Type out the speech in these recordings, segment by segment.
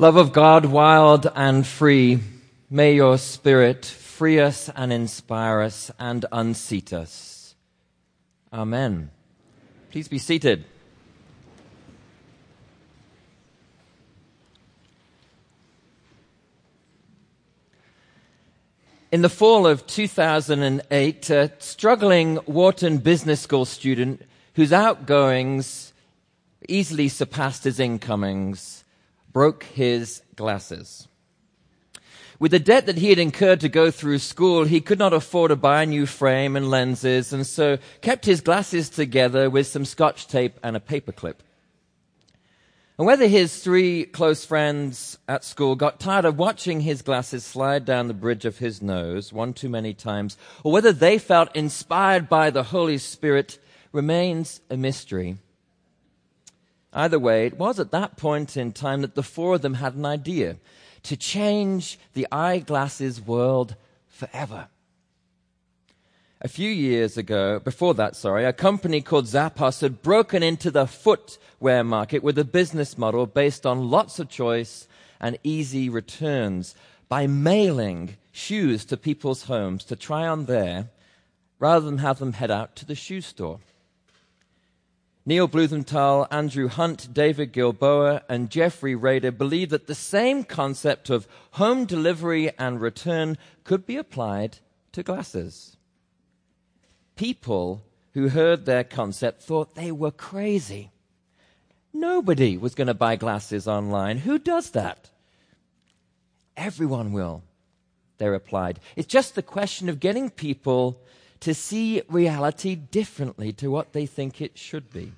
Love of God, wild and free, may your spirit free us and inspire us and unseat us. Amen. Please be seated. In the fall of 2008, a struggling Wharton Business School student whose outgoings easily surpassed his incomings broke his glasses. With the debt that he had incurred to go through school, he could not afford to buy a new frame and lenses, and so kept his glasses together with some scotch tape and a paperclip. And whether his three close friends at school got tired of watching his glasses slide down the bridge of his nose one too many times, or whether they felt inspired by the Holy Spirit, remains a mystery. Either way, it was at that point in time that the four of them had an idea to change the eyeglasses world forever. A few years ago, before that, sorry, a company called Zappos had broken into the footwear market with a business model based on lots of choice and easy returns by mailing shoes to people's homes to try on there rather than have them head out to the shoe store. Neil Blumenthal, Andrew Hunt, David Gilboa, and Jeffrey Raider believe that the same concept of home delivery and return could be applied to glasses. People who heard their concept thought they were crazy. Nobody was going to buy glasses online. Who does that? Everyone will, they replied. It's just the question of getting people to see reality differently to what they think it should be.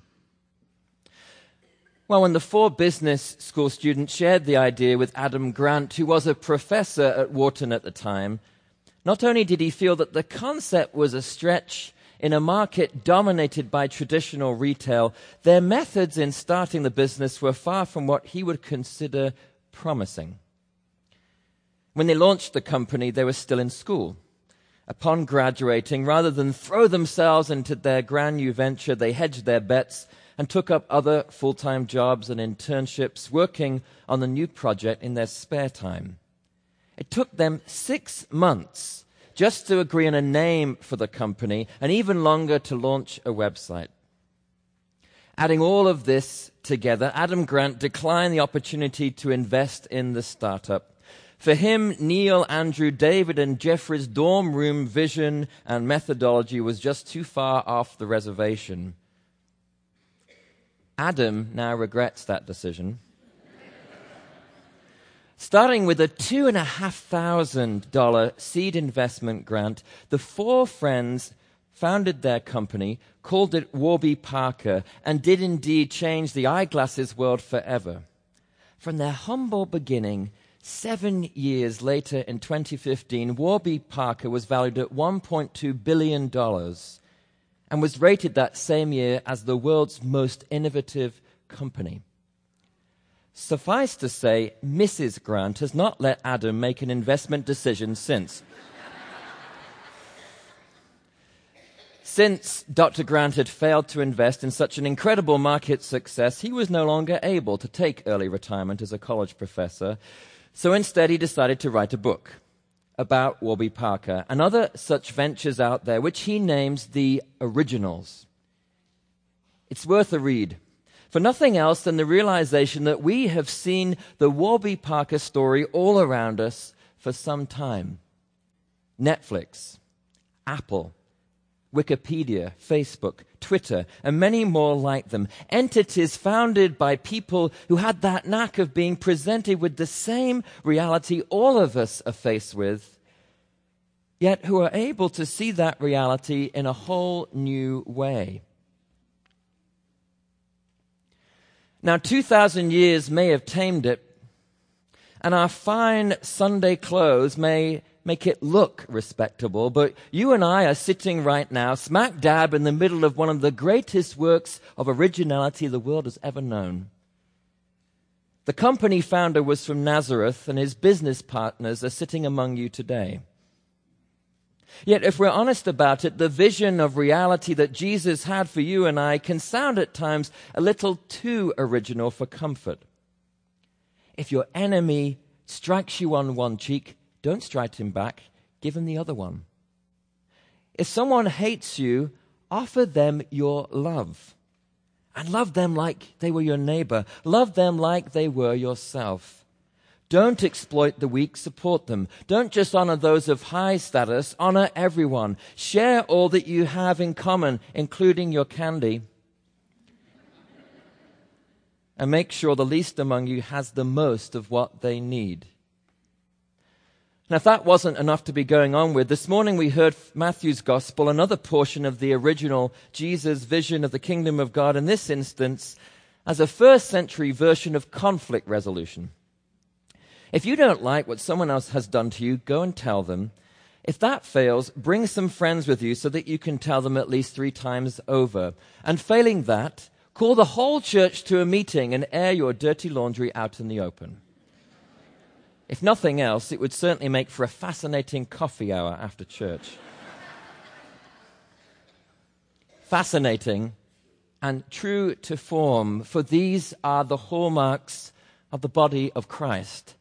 Well, when the four business school students shared the idea with Adam Grant, who was a professor at Wharton at the time, not only did he feel that the concept was a stretch in a market dominated by traditional retail, their methods in starting the business were far from what he would consider promising. When they launched the company, they were still in school. Upon graduating, rather than throw themselves into their grand new venture, they hedged their bets and took up other full time jobs and internships working on the new project in their spare time. It took them six months just to agree on a name for the company and even longer to launch a website. Adding all of this together, Adam Grant declined the opportunity to invest in the startup. For him, Neil, Andrew, David, and Jeffrey's dorm room vision and methodology was just too far off the reservation. Adam now regrets that decision. Starting with a $2,500 seed investment grant, the four friends founded their company, called it Warby Parker, and did indeed change the eyeglasses world forever. From their humble beginning, seven years later in 2015, Warby Parker was valued at $1.2 billion and was rated that same year as the world's most innovative company. Suffice to say, Mrs. Grant has not let Adam make an investment decision since. Since Dr. Grant had failed to invest in such an incredible market success, he was no longer able to take early retirement as a college professor. So instead, he decided to write a book about Warby Parker and other such ventures out there, which he names the originals. It's worth a read. For nothing else than the realization that we have seen the Warby Parker story all around us for some time. Netflix, Apple, Wikipedia, Facebook, Twitter, and many more like them. Entities founded by people who had that knack of being presented with the same reality all of us are faced with, yet who are able to see that reality in a whole new way. Now, 2,000 years may have tamed it, and our fine Sunday clothes may make it look respectable, but you and I are sitting right now, smack dab in the middle of one of the greatest works of originality the world has ever known. The company founder was from Nazareth, and his business partners are sitting among you today. Yet, if we're honest about it, the vision of reality that Jesus had for you and I can sound at times a little too original for comfort. If your enemy strikes you on one cheek, don't strike him back, give him the other one. If someone hates you, offer them your love. And love them like they were your neighbor. Love them like they were yourself. Don't exploit the weak, support them. Don't just honor those of high status, honor everyone. Share all that you have in common, including your candy. and make sure the least among you has the most of what they need. Now, if that wasn't enough to be going on with, this morning we heard Matthew's gospel, another portion of the original Jesus vision of the kingdom of God, in this instance, as a first century version of conflict resolution. If you don't like what someone else has done to you, go and tell them. If that fails, bring some friends with you so that you can tell them at least three times over. And failing that, call the whole church to a meeting and air your dirty laundry out in the open. If nothing else, it would certainly make for a fascinating coffee hour after church. fascinating and true to form, for these are the hallmarks of the body of Christ.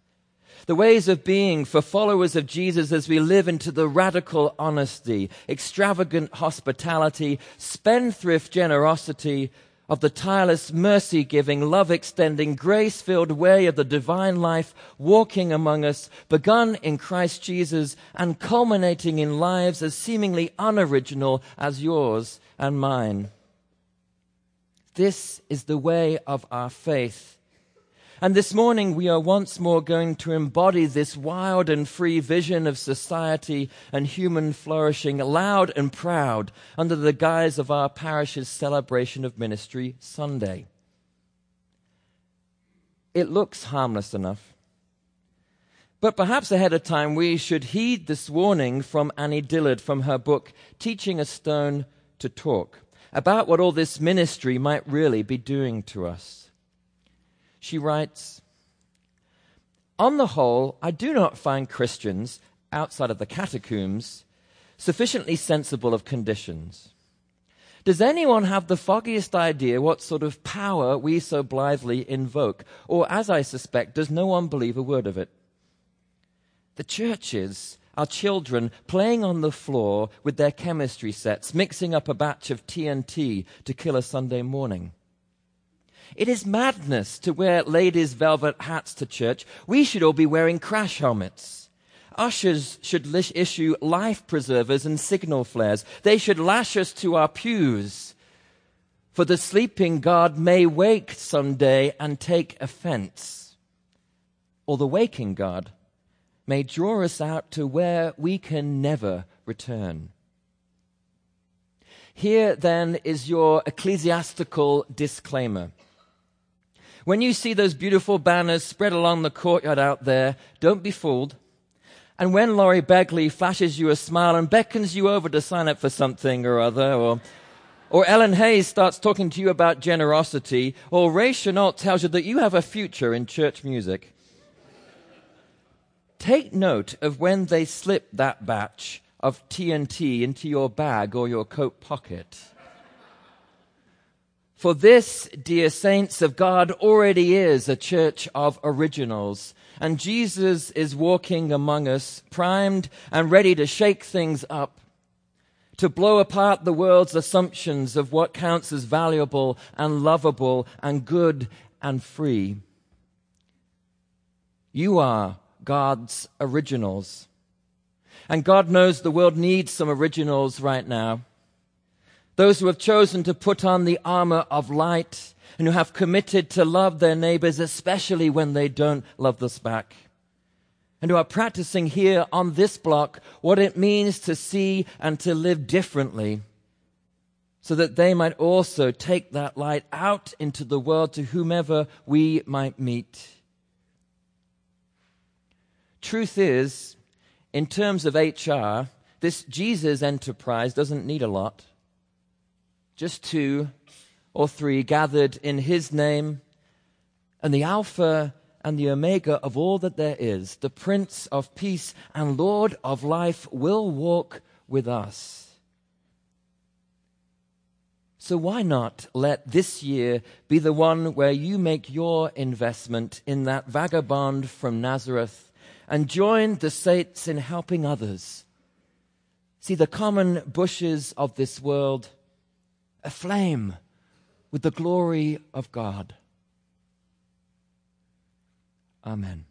The ways of being for followers of Jesus as we live into the radical honesty, extravagant hospitality, spendthrift generosity, of the tireless mercy giving, love extending, grace filled way of the divine life walking among us, begun in Christ Jesus and culminating in lives as seemingly unoriginal as yours and mine. This is the way of our faith and this morning we are once more going to embody this wild and free vision of society and human flourishing, loud and proud, under the guise of our parish's celebration of Ministry Sunday. It looks harmless enough. But perhaps ahead of time we should heed this warning from Annie Dillard from her book, Teaching a Stone to Talk, about what all this ministry might really be doing to us she writes On the whole, I do not find Christians outside of the catacombs sufficiently sensible of conditions. Does anyone have the foggiest idea what sort of power we so blithely invoke? Or, as I suspect, does no one believe a word of it? The churches are children playing on the floor with their chemistry sets, mixing up a batch of TNT to kill a Sunday morning. It is madness to wear ladies' velvet hats to church. We should all be wearing crash helmets. Ushers should issue life preservers and signal flares. They should lash us to our pews. For the sleeping God may wake someday and take offense. Or the waking God may draw us out to where we can never return. Here then is your ecclesiastical disclaimer. When you see those beautiful banners spread along the courtyard out there, don't be fooled. And when Laurie Begley flashes you a smile and beckons you over to sign up for something or other, or, or Ellen Hayes starts talking to you about generosity, or Ray Chenault tells you that you have a future in church music, take note of when they slip that batch of TNT into your bag or your coat pocket. For this, dear saints of God, already is a church of originals. And Jesus is walking among us, primed and ready to shake things up, to blow apart the world's assumptions of what counts as valuable and lovable and good and free. You are God's originals. And God knows the world needs some originals right now. Those who have chosen to put on the armor of light and who have committed to love their neighbors, especially when they don't love us back. And who are practicing here on this block what it means to see and to live differently so that they might also take that light out into the world to whomever we might meet. Truth is, in terms of HR, this Jesus enterprise doesn't need a lot just two or three gathered in his name, and the Alpha and the Omega of all that there is, the Prince of Peace and Lord of life, will walk with us. So why not let this year be the one where you make your investment in that vagabond from Nazareth and join the saints in helping others? See the common bushes of this world aflame with the glory of God. Amen.